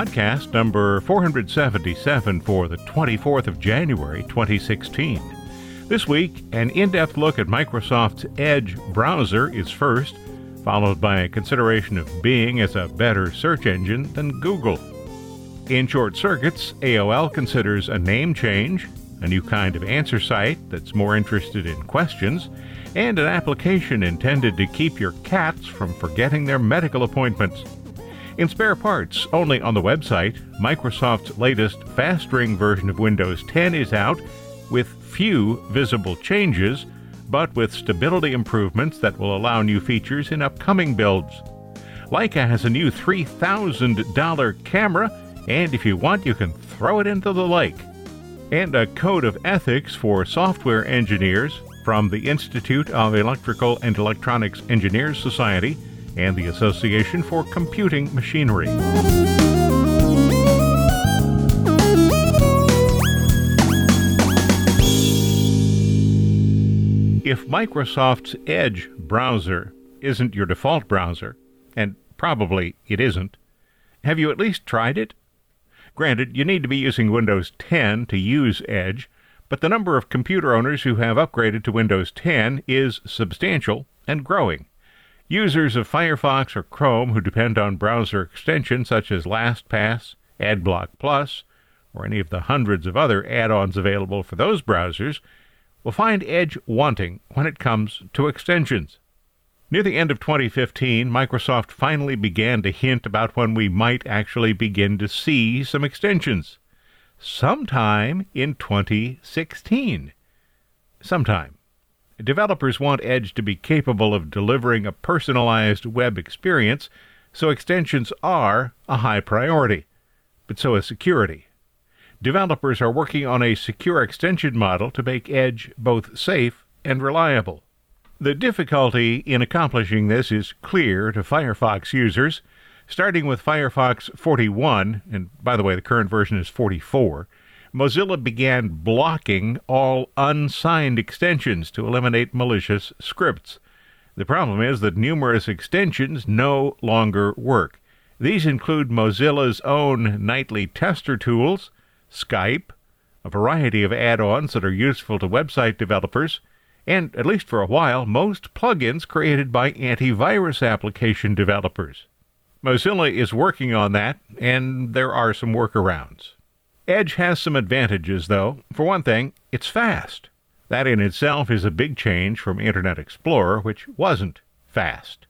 Podcast number 477 for the 24th of January 2016. This week, an in depth look at Microsoft's Edge browser is first followed by a consideration of Bing as a better search engine than Google. In short circuits, AOL considers a name change, a new kind of answer site that's more interested in questions, and an application intended to keep your cats from forgetting their medical appointments. In spare parts, only on the website, Microsoft's latest fast ring version of Windows 10 is out with few visible changes but with stability improvements that will allow new features in upcoming builds. Leica has a new $3,000 camera, and if you want, you can throw it into the lake. And a code of ethics for software engineers from the Institute of Electrical and Electronics Engineers Society and the Association for Computing Machinery. If Microsoft's Edge browser isn't your default browser, and probably it isn't, have you at least tried it? Granted, you need to be using Windows 10 to use Edge, but the number of computer owners who have upgraded to Windows 10 is substantial and growing. Users of Firefox or Chrome who depend on browser extensions such as LastPass, AdBlock Plus, or any of the hundreds of other add ons available for those browsers will find Edge wanting when it comes to extensions. Near the end of 2015, Microsoft finally began to hint about when we might actually begin to see some extensions. Sometime in 2016. Sometime. Developers want Edge to be capable of delivering a personalized web experience, so extensions are a high priority. But so is security. Developers are working on a secure extension model to make Edge both safe and reliable. The difficulty in accomplishing this is clear to Firefox users. Starting with Firefox 41, and by the way, the current version is 44, Mozilla began blocking all unsigned extensions to eliminate malicious scripts. The problem is that numerous extensions no longer work. These include Mozilla's own nightly tester tools, Skype, a variety of add ons that are useful to website developers, and, at least for a while, most plugins created by antivirus application developers. Mozilla is working on that, and there are some workarounds. Edge has some advantages, though. For one thing, it's fast. That in itself is a big change from Internet Explorer, which wasn't fast.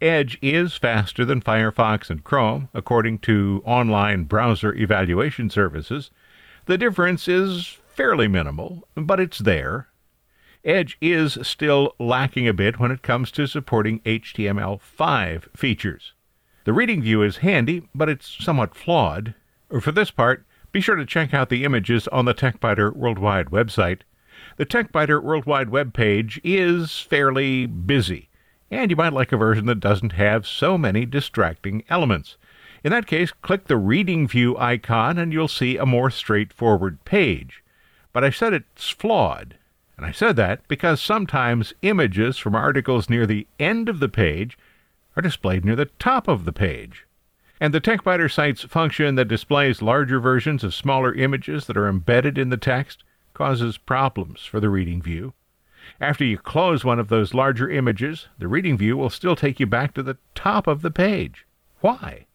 Edge is faster than Firefox and Chrome, according to online browser evaluation services, the difference is fairly minimal, but it's there. Edge is still lacking a bit when it comes to supporting HTML5 features. The reading view is handy, but it's somewhat flawed. For this part, be sure to check out the images on the TechByter Worldwide website. The TechByter Worldwide web page is fairly busy, and you might like a version that doesn't have so many distracting elements. In that case, click the Reading View icon and you'll see a more straightforward page. But I said it's flawed. And I said that because sometimes images from articles near the end of the page are displayed near the top of the page. And the TechByter site's function that displays larger versions of smaller images that are embedded in the text causes problems for the reading view. After you close one of those larger images, the reading view will still take you back to the top of the page. Why?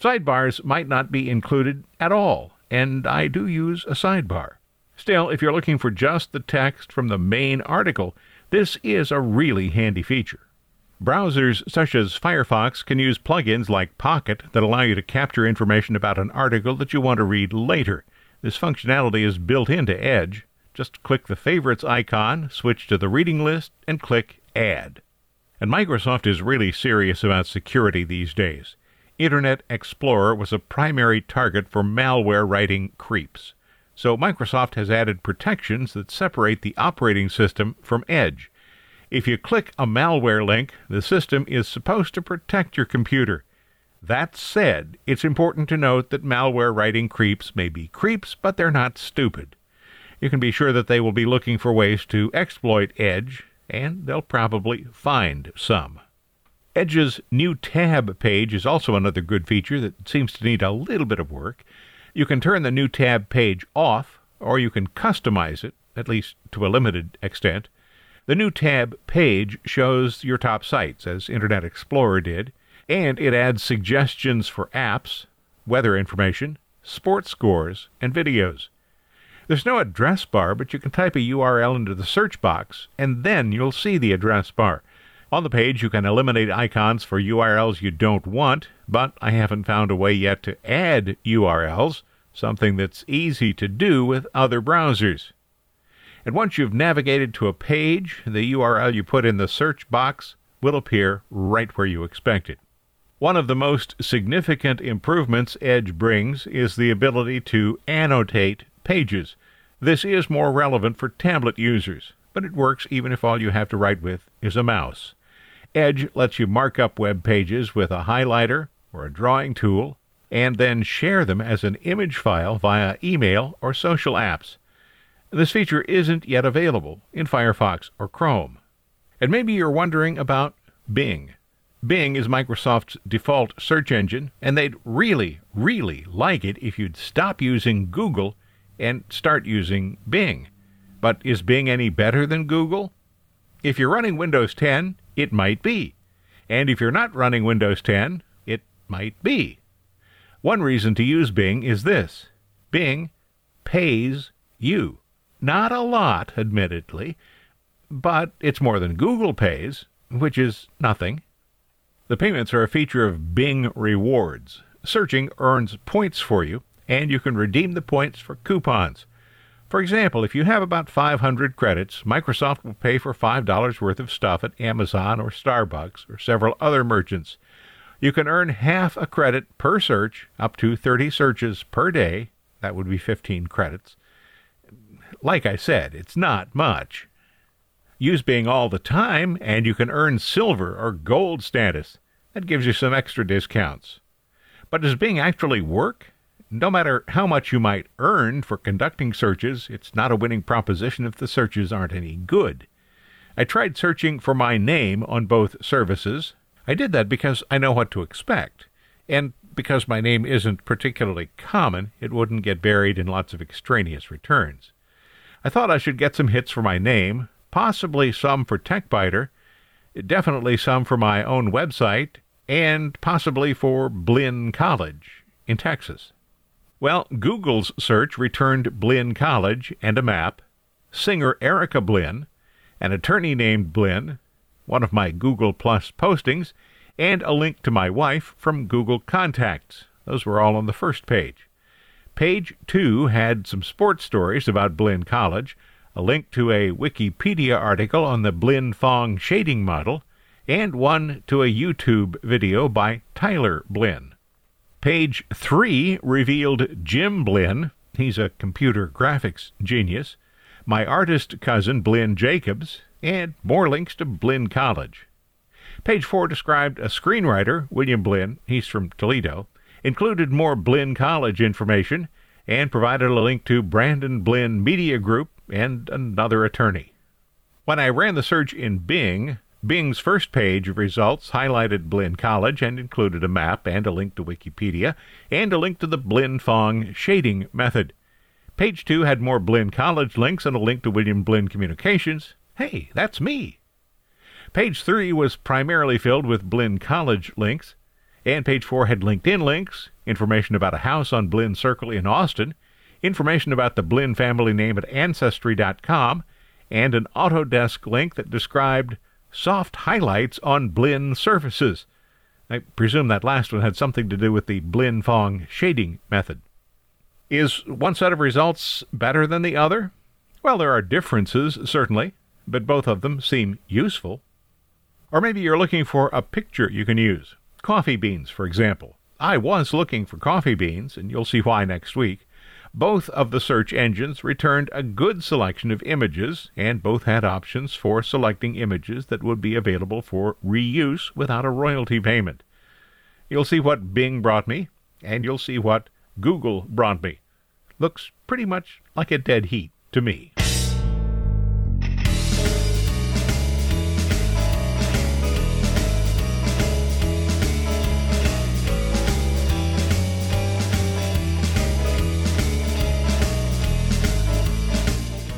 Sidebars might not be included at all, and I do use a sidebar. Still, if you're looking for just the text from the main article, this is a really handy feature. Browsers such as Firefox can use plugins like Pocket that allow you to capture information about an article that you want to read later. This functionality is built into Edge. Just click the Favorites icon, switch to the reading list, and click Add. And Microsoft is really serious about security these days. Internet Explorer was a primary target for malware writing creeps. So Microsoft has added protections that separate the operating system from Edge. If you click a malware link, the system is supposed to protect your computer. That said, it's important to note that malware writing creeps may be creeps, but they're not stupid. You can be sure that they will be looking for ways to exploit Edge, and they'll probably find some. Edge's new tab page is also another good feature that seems to need a little bit of work. You can turn the new tab page off, or you can customize it, at least to a limited extent. The new tab page shows your top sites, as Internet Explorer did, and it adds suggestions for apps, weather information, sports scores, and videos. There's no address bar, but you can type a URL into the search box, and then you'll see the address bar. On the page, you can eliminate icons for URLs you don't want, but I haven't found a way yet to add URLs, something that's easy to do with other browsers. And once you've navigated to a page, the URL you put in the search box will appear right where you expect it. One of the most significant improvements Edge brings is the ability to annotate pages. This is more relevant for tablet users, but it works even if all you have to write with is a mouse. Edge lets you mark up web pages with a highlighter or a drawing tool and then share them as an image file via email or social apps. This feature isn't yet available in Firefox or Chrome. And maybe you're wondering about Bing. Bing is Microsoft's default search engine, and they'd really, really like it if you'd stop using Google and start using Bing. But is Bing any better than Google? If you're running Windows 10, it might be. And if you're not running Windows 10, it might be. One reason to use Bing is this Bing pays you. Not a lot, admittedly, but it's more than Google pays, which is nothing. The payments are a feature of Bing Rewards. Searching earns points for you, and you can redeem the points for coupons. For example, if you have about 500 credits, Microsoft will pay for $5 worth of stuff at Amazon or Starbucks or several other merchants. You can earn half a credit per search, up to 30 searches per day. That would be 15 credits. Like I said, it's not much. Use Bing all the time, and you can earn silver or gold status. That gives you some extra discounts. But does Bing actually work? No matter how much you might earn for conducting searches, it's not a winning proposition if the searches aren't any good. I tried searching for my name on both services. I did that because I know what to expect, and because my name isn't particularly common, it wouldn't get buried in lots of extraneous returns. I thought I should get some hits for my name, possibly some for TechByter, definitely some for my own website, and possibly for Blinn College in Texas. Well, Google's search returned Blinn College and a map, singer Erica Blinn, an attorney named Blinn, one of my Google Plus postings, and a link to my wife from Google Contacts. Those were all on the first page. Page 2 had some sports stories about Blinn College, a link to a Wikipedia article on the Blinn Phong shading model, and one to a YouTube video by Tyler Blinn. Page 3 revealed Jim Blinn, he's a computer graphics genius, my artist cousin Blinn Jacobs, and more links to Blinn College. Page 4 described a screenwriter, William Blinn, he's from Toledo, included more Blinn College information, and provided a link to Brandon Blinn Media Group and another attorney. When I ran the search in Bing, Bing's first page of results highlighted Blinn College and included a map and a link to Wikipedia and a link to the Blinn Phong shading method. Page 2 had more Blinn College links and a link to William Blinn Communications. Hey, that's me. Page 3 was primarily filled with Blinn College links, and page 4 had LinkedIn links, information about a house on Blinn Circle in Austin, information about the Blinn family name at Ancestry.com, and an Autodesk link that described soft highlights on Blinn surfaces. I presume that last one had something to do with the Blinn Phong shading method. Is one set of results better than the other? Well, there are differences, certainly, but both of them seem useful. Or maybe you're looking for a picture you can use. Coffee beans, for example. I was looking for coffee beans, and you'll see why next week. Both of the search engines returned a good selection of images, and both had options for selecting images that would be available for reuse without a royalty payment. You'll see what Bing brought me, and you'll see what Google brought me. Looks pretty much like a dead heat to me.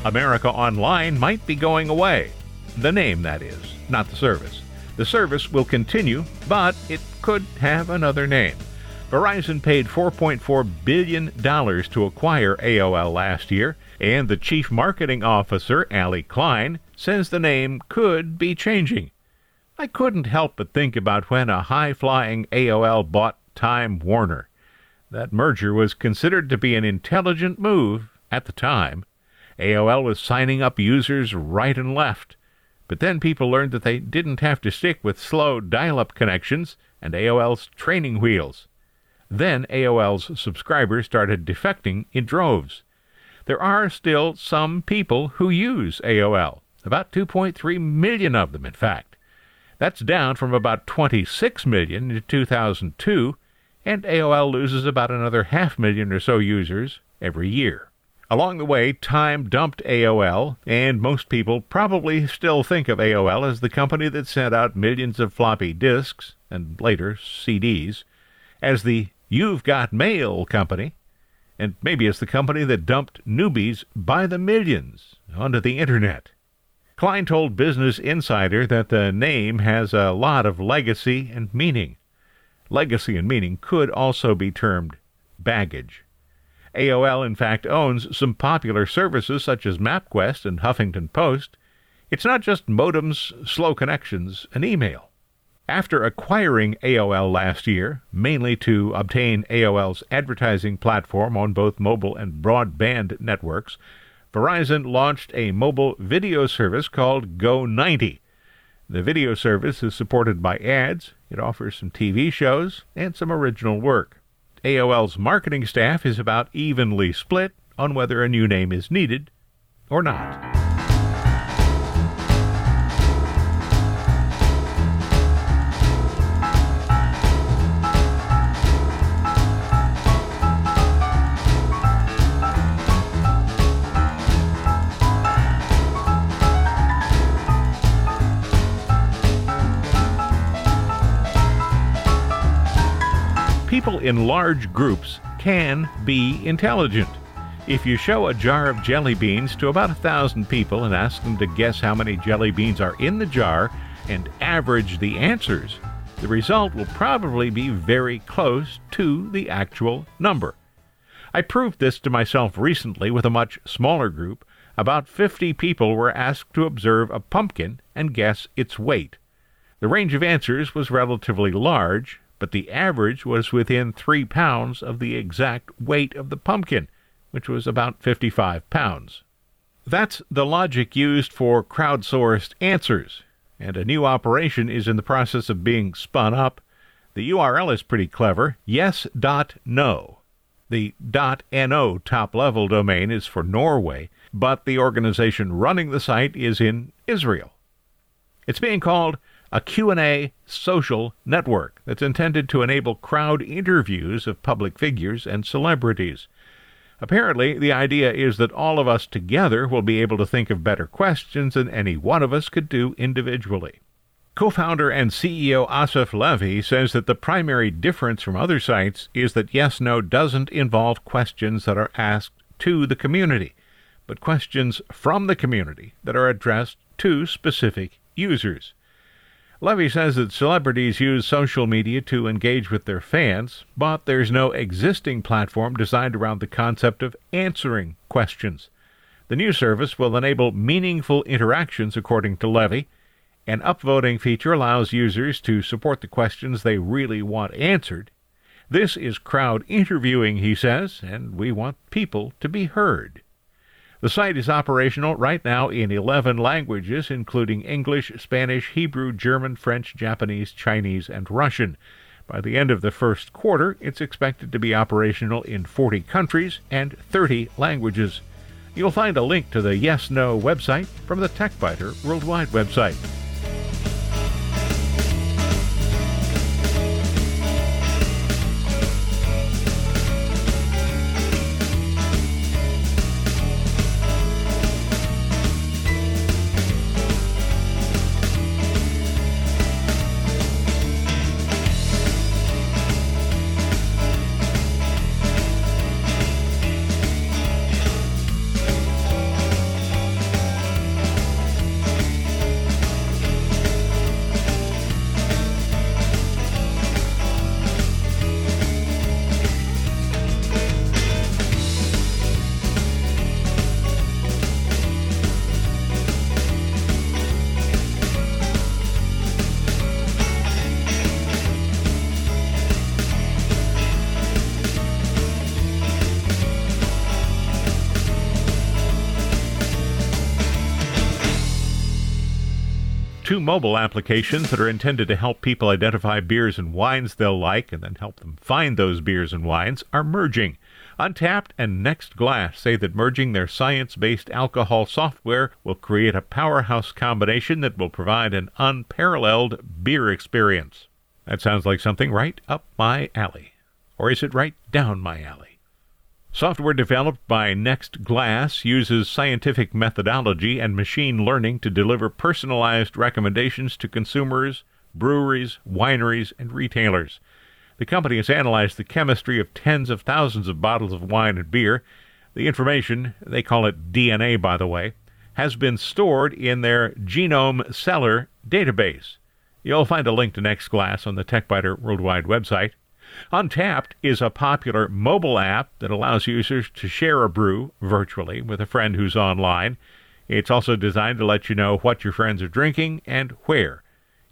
America Online might be going away. The name, that is, not the service. The service will continue, but it could have another name. Verizon paid $4.4 billion to acquire AOL last year, and the chief marketing officer, Allie Kline, says the name could be changing. I couldn't help but think about when a high flying AOL bought Time Warner. That merger was considered to be an intelligent move at the time. AOL was signing up users right and left. But then people learned that they didn't have to stick with slow dial up connections and AOL's training wheels. Then AOL's subscribers started defecting in droves. There are still some people who use AOL, about 2.3 million of them, in fact. That's down from about 26 million in 2002, and AOL loses about another half million or so users every year. Along the way, Time dumped AOL, and most people probably still think of AOL as the company that sent out millions of floppy disks, and later CDs, as the You've Got Mail company, and maybe as the company that dumped newbies by the millions onto the Internet. Kline told Business Insider that the name has a lot of legacy and meaning. Legacy and meaning could also be termed baggage. AOL, in fact, owns some popular services such as MapQuest and Huffington Post. It's not just modems, slow connections, and email. After acquiring AOL last year, mainly to obtain AOL's advertising platform on both mobile and broadband networks, Verizon launched a mobile video service called Go90. The video service is supported by ads, it offers some TV shows, and some original work. AOL's marketing staff is about evenly split on whether a new name is needed or not. People in large groups can be intelligent. If you show a jar of jelly beans to about a thousand people and ask them to guess how many jelly beans are in the jar and average the answers, the result will probably be very close to the actual number. I proved this to myself recently with a much smaller group. About 50 people were asked to observe a pumpkin and guess its weight. The range of answers was relatively large, but the average was within three pounds of the exact weight of the pumpkin, which was about 55 pounds. That's the logic used for crowdsourced answers, and a new operation is in the process of being spun up. The URL is pretty clever yes.no. The .no top level domain is for Norway, but the organization running the site is in Israel. It's being called a Q&A social network that's intended to enable crowd interviews of public figures and celebrities. Apparently, the idea is that all of us together will be able to think of better questions than any one of us could do individually. Co-founder and CEO Asif Levy says that the primary difference from other sites is that Yes No doesn't involve questions that are asked to the community, but questions from the community that are addressed to specific users. Levy says that celebrities use social media to engage with their fans, but there's no existing platform designed around the concept of answering questions. The new service will enable meaningful interactions, according to Levy. An upvoting feature allows users to support the questions they really want answered. This is crowd interviewing, he says, and we want people to be heard. The site is operational right now in 11 languages, including English, Spanish, Hebrew, German, French, Japanese, Chinese, and Russian. By the end of the first quarter, it's expected to be operational in 40 countries and 30 languages. You'll find a link to the Yes No website from the TechByter Worldwide website. Mobile applications that are intended to help people identify beers and wines they'll like and then help them find those beers and wines are merging. Untappd and Next Glass say that merging their science based alcohol software will create a powerhouse combination that will provide an unparalleled beer experience. That sounds like something right up my alley. Or is it right down my alley? Software developed by Next Glass uses scientific methodology and machine learning to deliver personalized recommendations to consumers, breweries, wineries, and retailers. The company has analyzed the chemistry of tens of thousands of bottles of wine and beer. The information, they call it DNA by the way, has been stored in their Genome Cellar database. You'll find a link to Next Glass on the TechByter Worldwide website. Untappd is a popular mobile app that allows users to share a brew virtually with a friend who's online. It's also designed to let you know what your friends are drinking and where.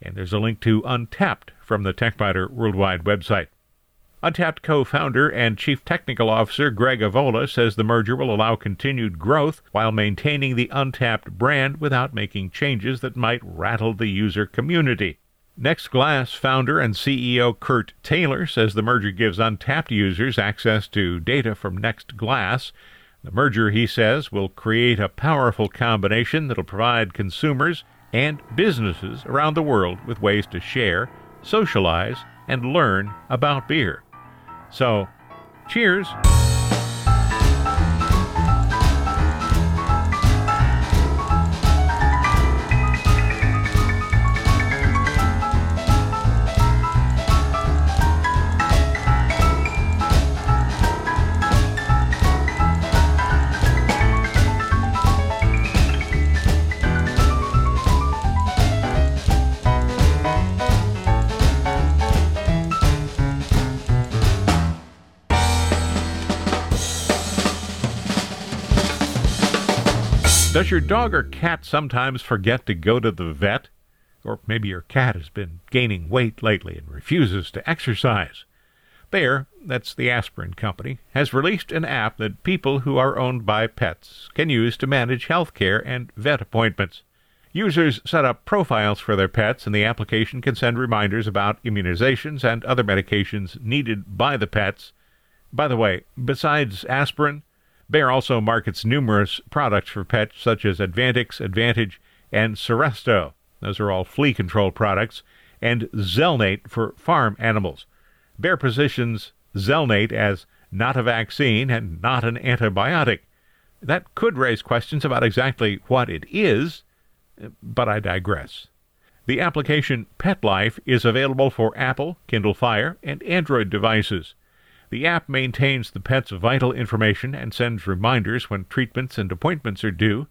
And there's a link to Untappd from the TechByter Worldwide website. Untappd co founder and chief technical officer Greg Avola says the merger will allow continued growth while maintaining the Untappd brand without making changes that might rattle the user community. Next Glass founder and CEO Kurt Taylor says the merger gives untapped users access to data from Next Glass. The merger, he says, will create a powerful combination that'll provide consumers and businesses around the world with ways to share, socialize, and learn about beer. So, cheers! Your dog or cat sometimes forget to go to the vet? Or maybe your cat has been gaining weight lately and refuses to exercise. Bayer, that's the aspirin company, has released an app that people who are owned by pets can use to manage health care and vet appointments. Users set up profiles for their pets, and the application can send reminders about immunizations and other medications needed by the pets. By the way, besides aspirin, Bayer also markets numerous products for pets such as Advantix, Advantage, and Seresto. Those are all flea control products, and Zelnate for farm animals. Bayer positions Zelnate as not a vaccine and not an antibiotic. That could raise questions about exactly what it is, but I digress. The application Pet Life is available for Apple, Kindle Fire, and Android devices. The app maintains the pet's vital information and sends reminders when treatments and appointments are due.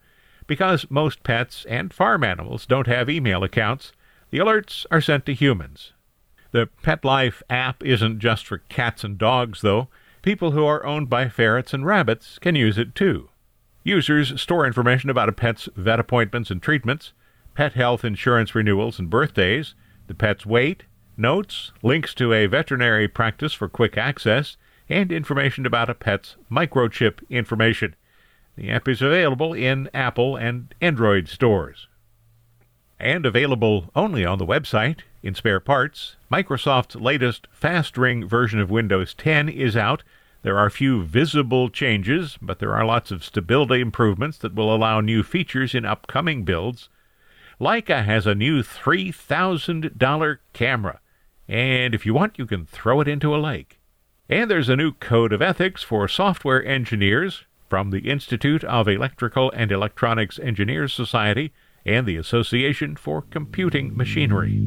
Because most pets and farm animals don't have email accounts, the alerts are sent to humans. The Pet Life app isn't just for cats and dogs, though. People who are owned by ferrets and rabbits can use it too. Users store information about a pet's vet appointments and treatments, pet health insurance renewals and birthdays, the pet's weight, notes, links to a veterinary practice for quick access, and information about a pet's microchip information. The app is available in Apple and Android stores. And available only on the website in spare parts, Microsoft's latest fast ring version of Windows 10 is out. There are few visible changes, but there are lots of stability improvements that will allow new features in upcoming builds. Leica has a new $3,000 camera, and if you want, you can throw it into a lake. And there's a new code of ethics for software engineers from the Institute of Electrical and Electronics Engineers Society and the Association for Computing Machinery.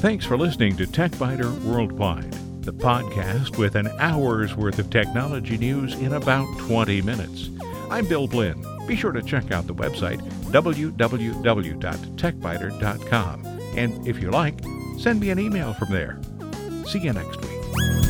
Thanks for listening to TechByter Worldwide, the podcast with an hour's worth of technology news in about 20 minutes. I'm Bill Blinn. Be sure to check out the website www.techbyter.com. And if you like, send me an email from there. See you next week.